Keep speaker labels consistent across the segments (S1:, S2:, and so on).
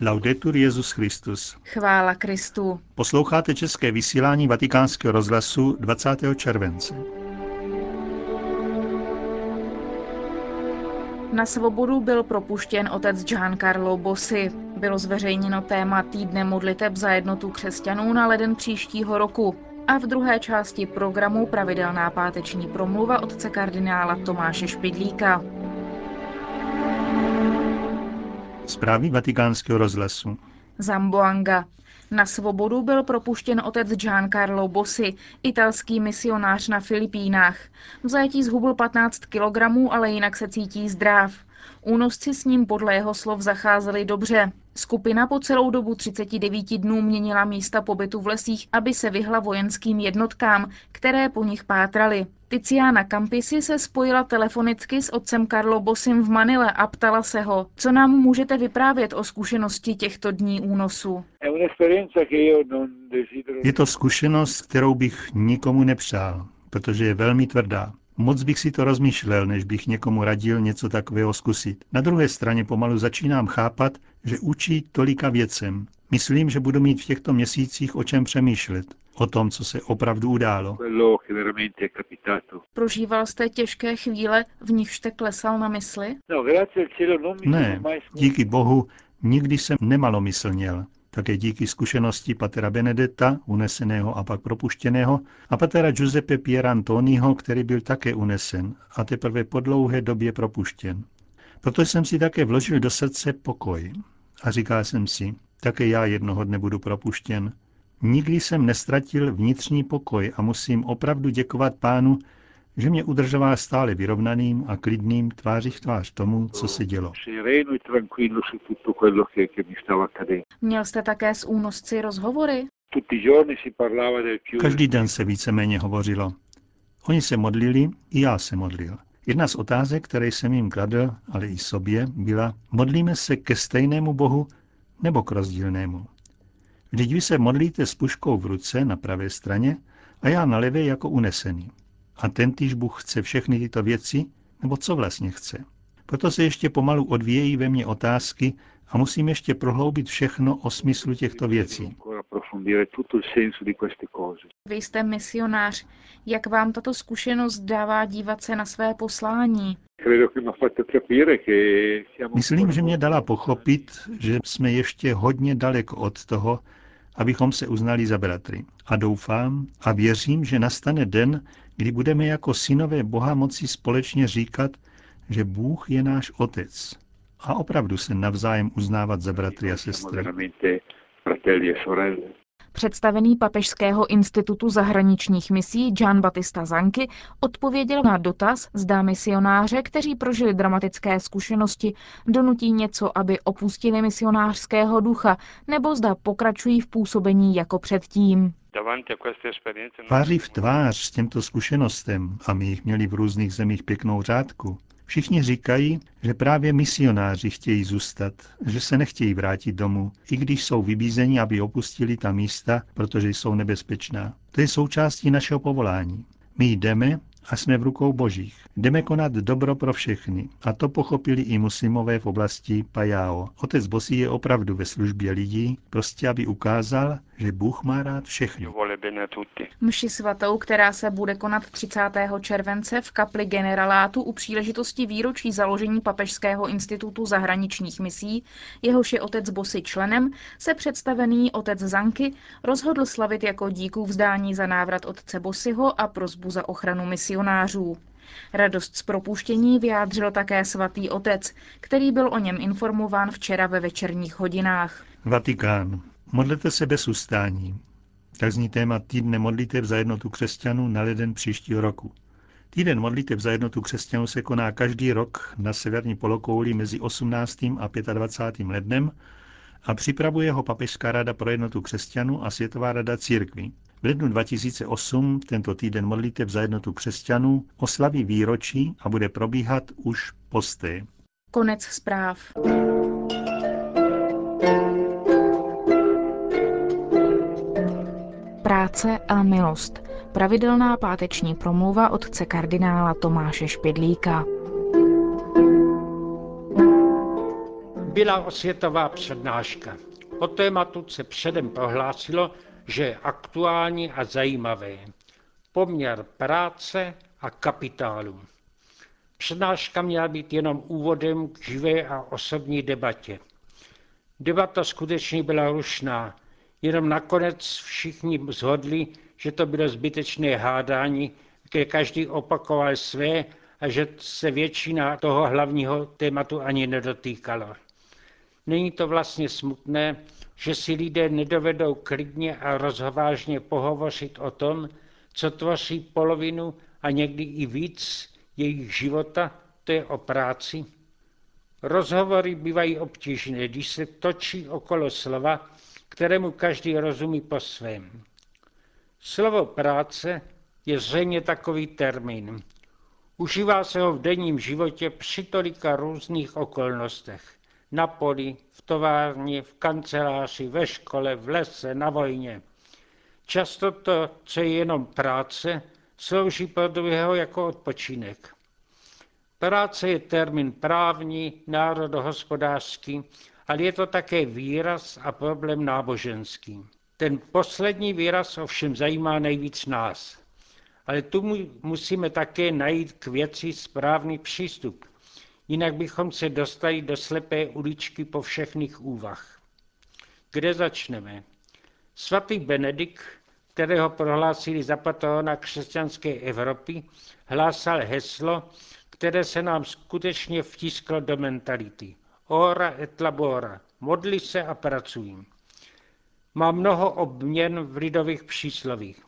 S1: Laudetur Jezus Christus.
S2: Chvála Kristu.
S1: Posloucháte české vysílání Vatikánského rozhlasu 20. července.
S2: Na svobodu byl propuštěn otec Giancarlo Bossi. Bylo zveřejněno téma týdne modliteb za jednotu křesťanů na leden příštího roku. A v druhé části programu pravidelná páteční promluva otce kardinála Tomáše Špidlíka.
S1: Zprávy vatikánského rozhlasu.
S2: Zamboanga. Na svobodu byl propuštěn otec Giancarlo Bossi, italský misionář na Filipínách. V zajetí zhubl 15 kilogramů, ale jinak se cítí zdrav. Únosci s ním podle jeho slov zacházeli dobře. Skupina po celou dobu 39 dnů měnila místa pobytu v lesích, aby se vyhla vojenským jednotkám, které po nich pátraly. Tiziana Campisi se spojila telefonicky s otcem Carlo Bosim v Manile a ptala se ho, co nám můžete vyprávět o zkušenosti těchto dní únosu.
S1: Je to zkušenost, kterou bych nikomu nepřál, protože je velmi tvrdá. Moc bych si to rozmýšlel, než bych někomu radil něco takového zkusit. Na druhé straně pomalu začínám chápat, že učí tolika věcem. Myslím, že budu mít v těchto měsících o čem přemýšlet. O tom, co se opravdu událo.
S2: Prožíval jste těžké chvíle, v nich jste klesal na mysli?
S1: Ne, díky Bohu, nikdy jsem nemalomyslněl také díky zkušenosti patera Benedetta, uneseného a pak propuštěného, a patera Giuseppe Pierantoniho, který byl také unesen a teprve po dlouhé době propuštěn. Proto jsem si také vložil do srdce pokoj. A říkal jsem si, také já jednoho dne budu propuštěn. Nikdy jsem nestratil vnitřní pokoj a musím opravdu děkovat pánu, že mě udržoval stále vyrovnaným a klidným tváří v tvář tomu, co se dělo.
S2: Měl jste také s únosci rozhovory?
S1: Každý den se víceméně hovořilo. Oni se modlili, i já se modlil. Jedna z otázek, které jsem jim kladl, ale i sobě, byla, modlíme se ke stejnému Bohu nebo k rozdílnému. Vždyť vy se modlíte s puškou v ruce na pravé straně a já na levé jako unesený. A tentýž Bůh chce všechny tyto věci, nebo co vlastně chce. Proto se ještě pomalu odvíjejí ve mně otázky a musím ještě prohloubit všechno o smyslu těchto věcí.
S2: Vy jste misionář. Jak vám tato zkušenost dává dívat se na své poslání?
S1: Myslím, že mě dala pochopit, že jsme ještě hodně daleko od toho, abychom se uznali za bratry. A doufám a věřím, že nastane den, kdy budeme jako synové Boha moci společně říkat, že Bůh je náš Otec a opravdu se navzájem uznávat za bratry a sestry.
S2: Představený Papežského institutu zahraničních misí Gian Battista Zanky odpověděl na dotaz, zda misionáře, kteří prožili dramatické zkušenosti, donutí něco, aby opustili misionářského ducha, nebo zda pokračují v působení jako předtím.
S1: Tváří v tvář s těmto zkušenostem, a my jich měli v různých zemích pěknou řádku, Všichni říkají, že právě misionáři chtějí zůstat, že se nechtějí vrátit domů, i když jsou vybízeni, aby opustili ta místa, protože jsou nebezpečná. To je součástí našeho povolání. My jdeme a jsme v rukou božích. Jdeme konat dobro pro všechny. A to pochopili i muslimové v oblasti Pajao. Otec Bosí je opravdu ve službě lidí, prostě aby ukázal, že Bůh má rád všechny.
S2: Mši svatou, která se bude konat 30. července v kapli generalátu u příležitosti výročí založení Papežského institutu zahraničních misí, jehož je otec Bosy členem, se představený otec Zanky rozhodl slavit jako díku vzdání za návrat otce Bosyho a prozbu za ochranu misionářů. Radost z propuštění vyjádřil také svatý otec, který byl o něm informován včera ve večerních hodinách.
S1: Vatikán. Modlete se bez ustání. Tak zní téma týdne modlitev za jednotu křesťanů na leden příštího roku. Týden modlitev za jednotu křesťanů se koná každý rok na severní polokouli mezi 18. a 25. lednem a připravuje ho Papežská rada pro jednotu křesťanů a Světová rada církví. V lednu 2008 tento týden modlitev za jednotu křesťanů oslaví výročí a bude probíhat už posté.
S2: Konec zpráv. Práce a milost. Pravidelná páteční promluva otce kardinála Tomáše Špidlíka.
S3: byla osvětová přednáška. O tématu se předem prohlásilo, že je aktuální a zajímavé. Poměr práce a kapitálu. Přednáška měla být jenom úvodem k živé a osobní debatě. Debata skutečně byla rušná, jenom nakonec všichni zhodli, že to bylo zbytečné hádání, kde každý opakoval své a že se většina toho hlavního tématu ani nedotýkala. Není to vlastně smutné, že si lidé nedovedou klidně a rozhovážně pohovořit o tom, co tvoří polovinu a někdy i víc jejich života, to je o práci. Rozhovory bývají obtížné, když se točí okolo slova, kterému každý rozumí po svém. Slovo práce je zřejmě takový termín. Užívá se ho v denním životě při tolika různých okolnostech. Na poli, v továrně, v kanceláři, ve škole, v lese, na vojně. Často to, co je jenom práce, slouží pro druhého jako odpočinek. Práce je termín právní, národohospodářský, ale je to také výraz a problém náboženský. Ten poslední výraz ovšem zajímá nejvíc nás. Ale tu musíme také najít k věci správný přístup. Jinak bychom se dostali do slepé uličky po všechných úvah. Kde začneme? Svatý Benedikt, kterého prohlásili za patrona křesťanské Evropy, hlásal heslo, které se nám skutečně vtisklo do mentality. Ora et labora. Modli se a pracuj. Má mnoho obměn v lidových příslovích.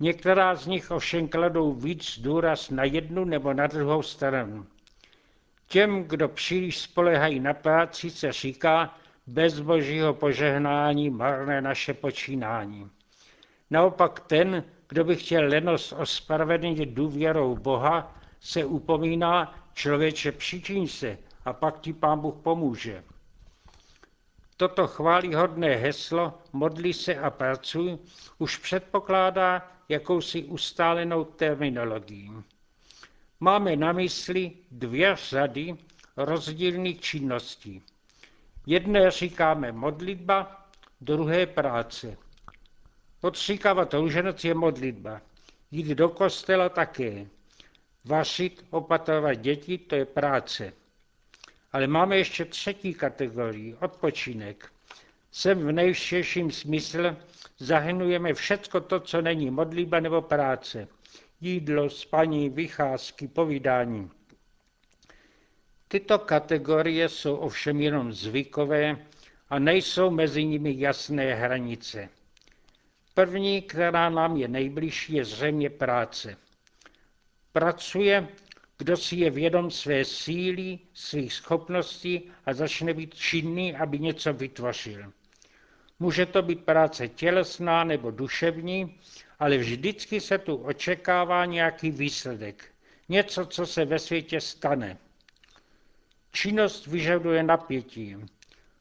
S3: Některá z nich ovšem kladou víc důraz na jednu nebo na druhou stranu. Těm, kdo příliš spolehají na práci, se říká bez božího požehnání marné naše počínání. Naopak ten, kdo by chtěl lenost ospravedlnit důvěrou Boha, se upomíná, člověče přičiň se a pak ti pán Bůh pomůže. Toto chválihodné heslo modli se a pracuj už předpokládá jakousi ustálenou terminologii. Máme na mysli dvě řady rozdílných činností. Jedné říkáme modlitba, druhé práce. Odříkávat růženec je modlitba. Jít do kostela také. Vařit, opatrovat děti, to je práce. Ale máme ještě třetí kategorii, odpočinek. Sem v nejširším smyslu zahrnujeme všecko to, co není modlíba nebo práce. Jídlo, spaní, vycházky, povídání. Tyto kategorie jsou ovšem jenom zvykové a nejsou mezi nimi jasné hranice. První, která nám je nejbližší, je zřejmě práce. Pracuje, kdo si je vědom své síly, svých schopností a začne být činný, aby něco vytvořil. Může to být práce tělesná nebo duševní, ale vždycky se tu očekává nějaký výsledek. Něco, co se ve světě stane. Činnost vyžaduje napětí,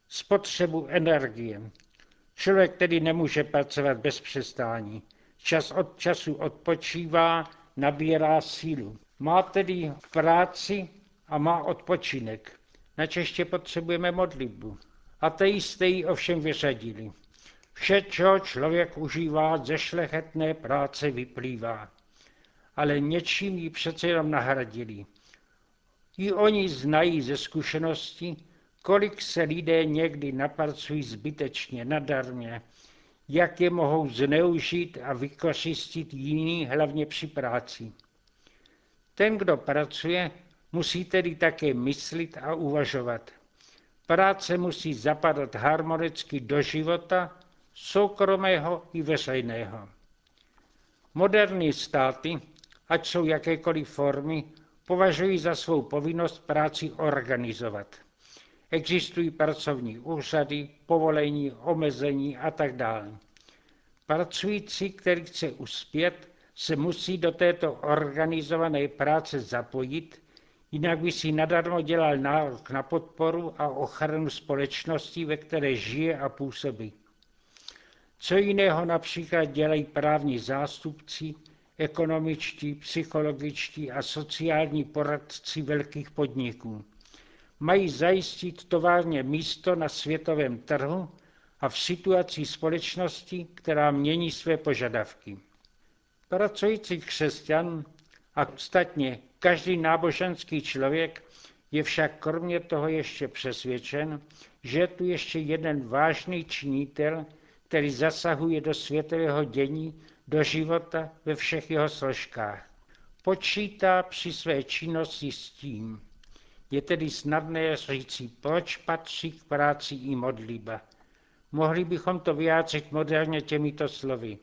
S3: spotřebu energie. Člověk tedy nemůže pracovat bez přestání. Čas od času odpočívá, nabírá sílu. Má tedy práci a má odpočinek. Na čeště potřebujeme modlitbu. Ateisté ji ovšem vyřadili. Vše, čeho člověk užívá, ze šlechetné práce vyplývá. Ale něčím ji přece jenom nahradili. I oni znají ze zkušenosti, kolik se lidé někdy napracují zbytečně, nadarmě, jak je mohou zneužít a vykořistit jiný, hlavně při práci. Ten, kdo pracuje, musí tedy také myslit a uvažovat. Práce musí zapadat harmonicky do života, soukromého i veřejného. Moderní státy, ať jsou jakékoliv formy, považují za svou povinnost práci organizovat. Existují pracovní úřady, povolení, omezení a tak dále. Pracující, který chce uspět, se musí do této organizované práce zapojit, jinak by si nadarmo dělal nárok na podporu a ochranu společnosti, ve které žije a působí. Co jiného například dělají právní zástupci, ekonomičtí, psychologičtí a sociální poradci velkých podniků. mají zajistit továrně místo na světovém trhu a v situaci společnosti, která mění své požadavky. Pracující křesťan a ostatně každý náboženský člověk je však kromě toho ještě přesvědčen, že je tu ještě jeden vážný činitel, který zasahuje do světového dění, do života ve všech jeho složkách. Počítá při své činnosti s tím. Je tedy snadné říci, proč patří k práci i modlíba. Mohli bychom to vyjádřit moderně těmito slovy.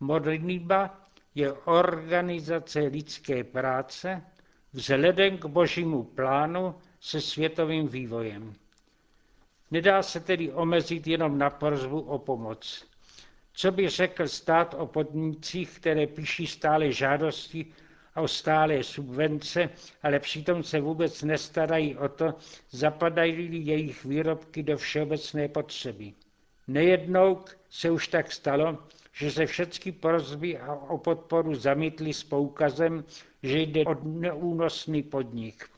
S3: Modlitba je organizace lidské práce vzhledem k božímu plánu se světovým vývojem. Nedá se tedy omezit jenom na prozbu o pomoc. Co by řekl stát o podnicích, které píší stále žádosti a o stále subvence, ale přitom se vůbec nestarají o to, zapadají jejich výrobky do všeobecné potřeby. Nejednou se už tak stalo, že se všechny prozby o podporu zamítly s poukazem, že jde o neúnosný podnik.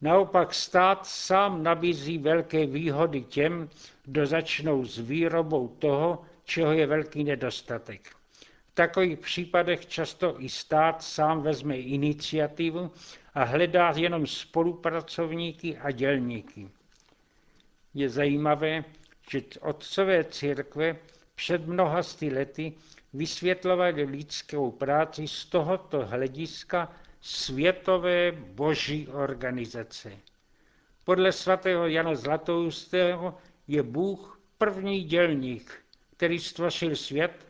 S3: Naopak stát sám nabízí velké výhody těm, kdo začnou s výrobou toho, čeho je velký nedostatek. V takových případech často i stát sám vezme iniciativu a hledá jenom spolupracovníky a dělníky. Je zajímavé, že otcové církve před mnoha sty lety vysvětlovali lidskou práci z tohoto hlediska světové boží organizace. Podle svatého Jana Zlatoustého je Bůh první dělník, který stvořil svět,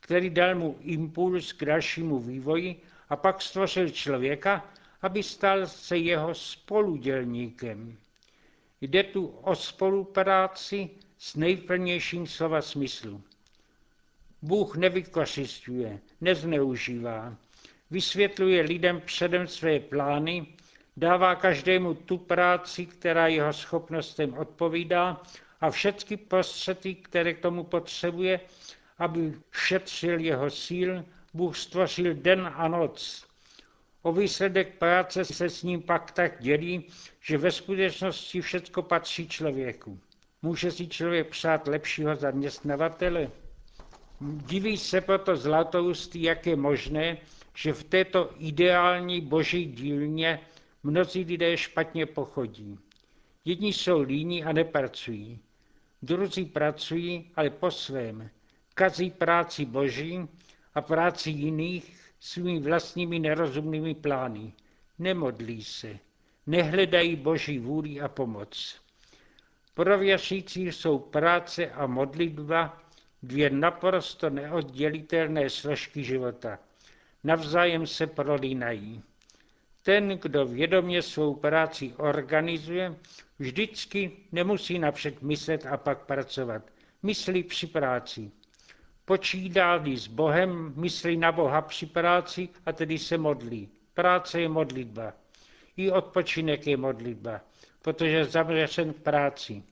S3: který dal mu impuls k dalšímu vývoji a pak stvořil člověka, aby stal se jeho spoludělníkem. Jde tu o spolupráci s nejplnějším slova smyslu. Bůh nevykořišťuje, nezneužívá, vysvětluje lidem předem své plány, dává každému tu práci, která jeho schopnostem odpovídá a všechny prostředky, které k tomu potřebuje, aby šetřil jeho síl, Bůh stvořil den a noc. O výsledek práce se s ním pak tak dělí, že ve skutečnosti všechno patří člověku. Může si člověk přát lepšího zaměstnavatele? Diví se proto Zlatoustý, jak je možné, že v této ideální boží dílně mnozí lidé špatně pochodí. Jedni jsou líní a nepracují. Druzí pracují, ale po svém. Kazí práci boží a práci jiných svými vlastními nerozumnými plány. Nemodlí se, nehledají boží vůli a pomoc. Pro věřící jsou práce a modlitba dvě naprosto neoddělitelné složky života. Navzájem se prolínají. Ten, kdo vědomě svou práci organizuje, vždycky nemusí napřed myslet a pak pracovat. Myslí při práci. počítá s Bohem, myslí na Boha při práci a tedy se modlí. Práce je modlitba. I odpočinek je modlitba, protože je zaměřen k práci.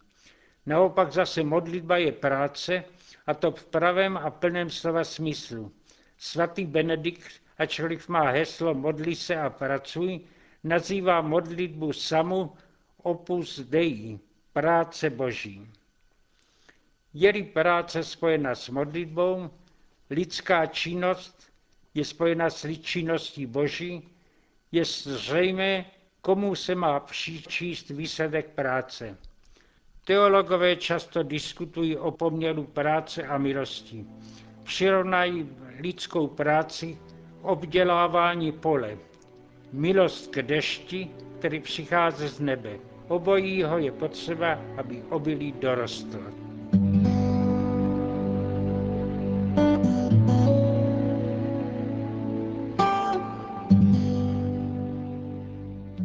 S3: Naopak zase modlitba je práce, a to v pravém a plném slova smyslu. Svatý Benedikt, ačkoliv má heslo modli se a pracuj, nazývá modlitbu samu opus dei, práce boží. Je-li práce spojena s modlitbou, lidská činnost je spojena s činností boží, je zřejmé, komu se má přičíst výsledek práce. Teologové často diskutují o poměru práce a milosti. Přirovnají lidskou práci obdělávání pole. Milost k dešti, který přichází z nebe. Obojího je potřeba, aby obilí dorostlo.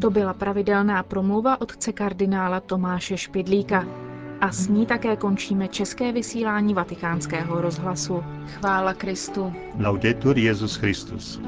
S2: To byla pravidelná promluva otce kardinála Tomáše Špidlíka. A s ní také končíme české vysílání vatikánského rozhlasu. Chvála Kristu.
S1: Laudetur Jezus Christus.